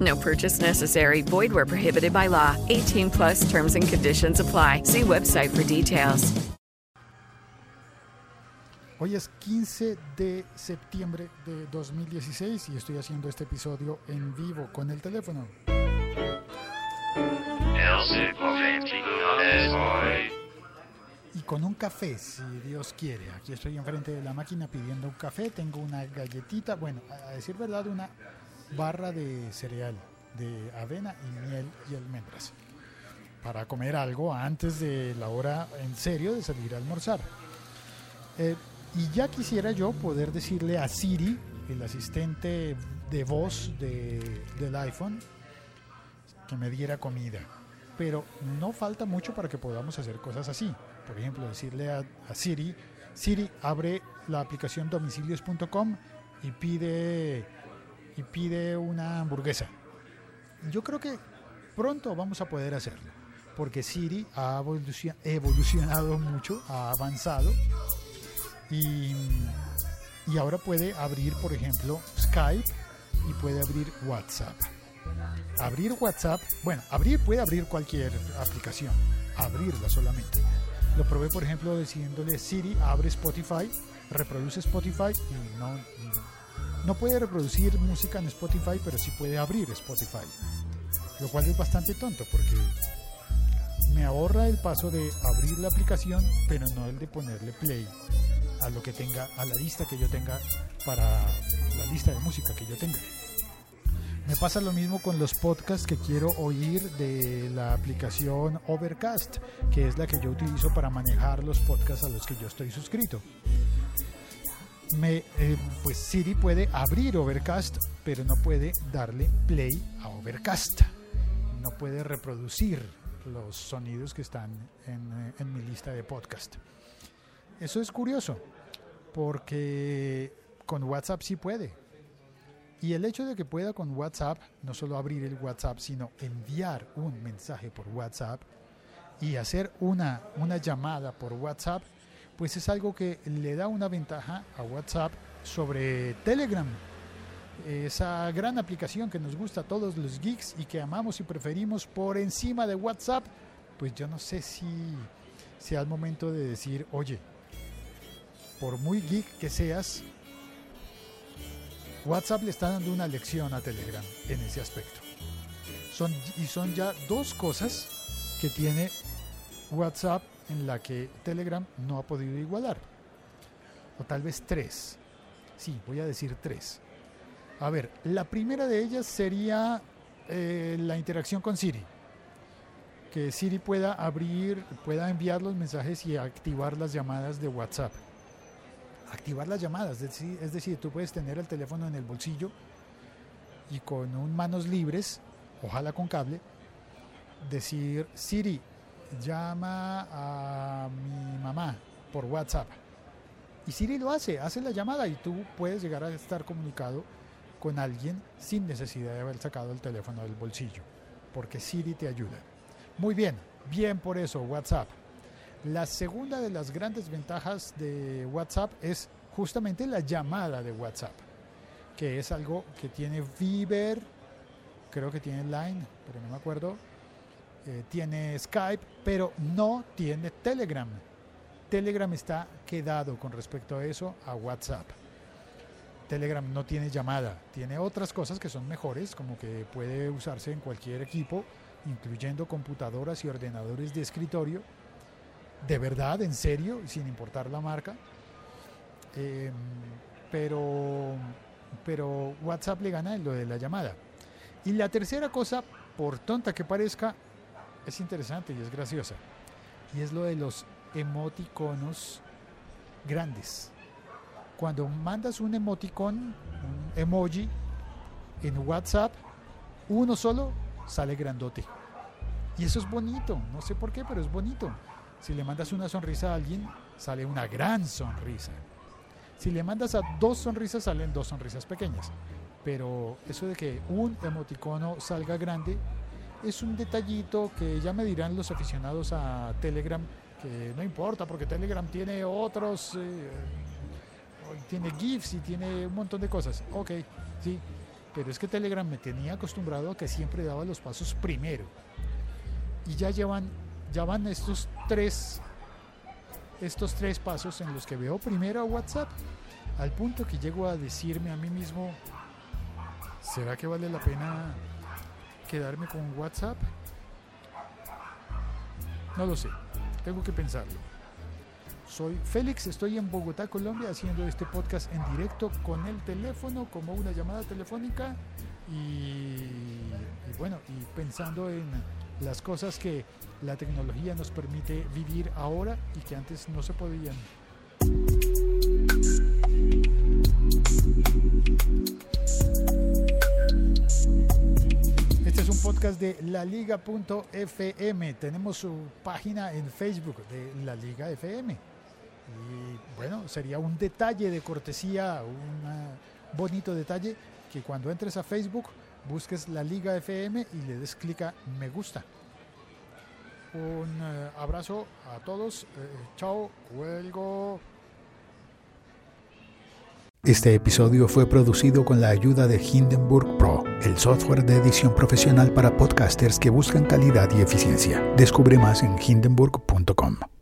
No purchase necessary. Void where prohibited by law. 18 plus terms and conditions apply. See website for details. Hoy es 15 de septiembre de 2016 y estoy haciendo este episodio en vivo con el teléfono. Y con un café, si Dios quiere. Aquí estoy enfrente de la máquina pidiendo un café. Tengo una galletita, bueno, a decir verdad, una barra de cereal de avena y miel y almendras. Para comer algo antes de la hora en serio de salir a almorzar. Eh, y ya quisiera yo poder decirle a Siri, el asistente de voz de, del iPhone, que me diera comida. Pero no falta mucho para que podamos hacer cosas así. Por ejemplo, decirle a, a Siri, Siri, abre la aplicación domicilios.com y pide, y pide una hamburguesa. Yo creo que pronto vamos a poder hacerlo, porque Siri ha evolucion- evolucionado mucho, ha avanzado y, y ahora puede abrir, por ejemplo, Skype y puede abrir WhatsApp. Abrir WhatsApp, bueno, abrir puede abrir cualquier aplicación, abrirla solamente. Lo probé, por ejemplo, diciéndole Siri, abre Spotify, reproduce Spotify y no, no puede reproducir música en Spotify, pero sí puede abrir Spotify. Lo cual es bastante tonto porque me ahorra el paso de abrir la aplicación, pero no el de ponerle play a lo que tenga, a la lista que yo tenga para la lista de música que yo tenga. Me pasa lo mismo con los podcasts que quiero oír de la aplicación Overcast, que es la que yo utilizo para manejar los podcasts a los que yo estoy suscrito. Me, eh, pues Siri puede abrir Overcast, pero no puede darle play a Overcast. No puede reproducir los sonidos que están en, eh, en mi lista de podcast. Eso es curioso, porque con WhatsApp sí puede. Y el hecho de que pueda con WhatsApp, no solo abrir el WhatsApp, sino enviar un mensaje por WhatsApp y hacer una, una llamada por WhatsApp, pues es algo que le da una ventaja a WhatsApp sobre Telegram. Esa gran aplicación que nos gusta a todos los geeks y que amamos y preferimos por encima de WhatsApp, pues yo no sé si sea el momento de decir, oye, por muy geek que seas, WhatsApp le está dando una lección a Telegram en ese aspecto. Son, y son ya dos cosas que tiene WhatsApp en la que Telegram no ha podido igualar. O tal vez tres. Sí, voy a decir tres. A ver, la primera de ellas sería eh, la interacción con Siri. Que Siri pueda abrir, pueda enviar los mensajes y activar las llamadas de WhatsApp activar las llamadas. Es decir, tú puedes tener el teléfono en el bolsillo y con un manos libres, ojalá con cable, decir, Siri, llama a mi mamá por WhatsApp. Y Siri lo hace, hace la llamada y tú puedes llegar a estar comunicado con alguien sin necesidad de haber sacado el teléfono del bolsillo, porque Siri te ayuda. Muy bien, bien por eso, WhatsApp. La segunda de las grandes ventajas de WhatsApp es justamente la llamada de WhatsApp, que es algo que tiene Viber, creo que tiene Line, pero no me acuerdo, eh, tiene Skype, pero no tiene Telegram. Telegram está quedado con respecto a eso a WhatsApp. Telegram no tiene llamada, tiene otras cosas que son mejores, como que puede usarse en cualquier equipo, incluyendo computadoras y ordenadores de escritorio, de verdad, en serio, sin importar la marca. Eh, pero, pero WhatsApp le gana en lo de la llamada. Y la tercera cosa, por tonta que parezca, es interesante y es graciosa. Y es lo de los emoticonos grandes. Cuando mandas un emoticon, un emoji, en WhatsApp, uno solo sale grandote. Y eso es bonito, no sé por qué, pero es bonito. Si le mandas una sonrisa a alguien, sale una gran sonrisa. Si le mandas a dos sonrisas, salen dos sonrisas pequeñas. Pero eso de que un emoticono salga grande es un detallito que ya me dirán los aficionados a Telegram, que no importa porque Telegram tiene otros, eh, tiene GIFs y tiene un montón de cosas. Ok, sí, pero es que Telegram me tenía acostumbrado a que siempre daba los pasos primero. Y ya llevan, ya van estos tres, estos tres pasos en los que veo primero a WhatsApp, al punto que llego a decirme a mí mismo, ¿será que vale la pena quedarme con WhatsApp? No lo sé, tengo que pensarlo. Soy Félix, estoy en Bogotá, Colombia, haciendo este podcast en directo con el teléfono, como una llamada telefónica, y, bueno, y pensando en las cosas que la tecnología nos permite vivir ahora y que antes no se podían. De laliga.fm. Tenemos su página en Facebook de La Liga FM. Y bueno, sería un detalle de cortesía, un ah, bonito detalle, que cuando entres a Facebook busques La Liga FM y le des clic a me gusta. Un eh, abrazo a todos. eh, chao, cuelgo. Este episodio fue producido con la ayuda de Hindenburg Pro, el software de edición profesional para podcasters que buscan calidad y eficiencia. Descubre más en hindenburg.com.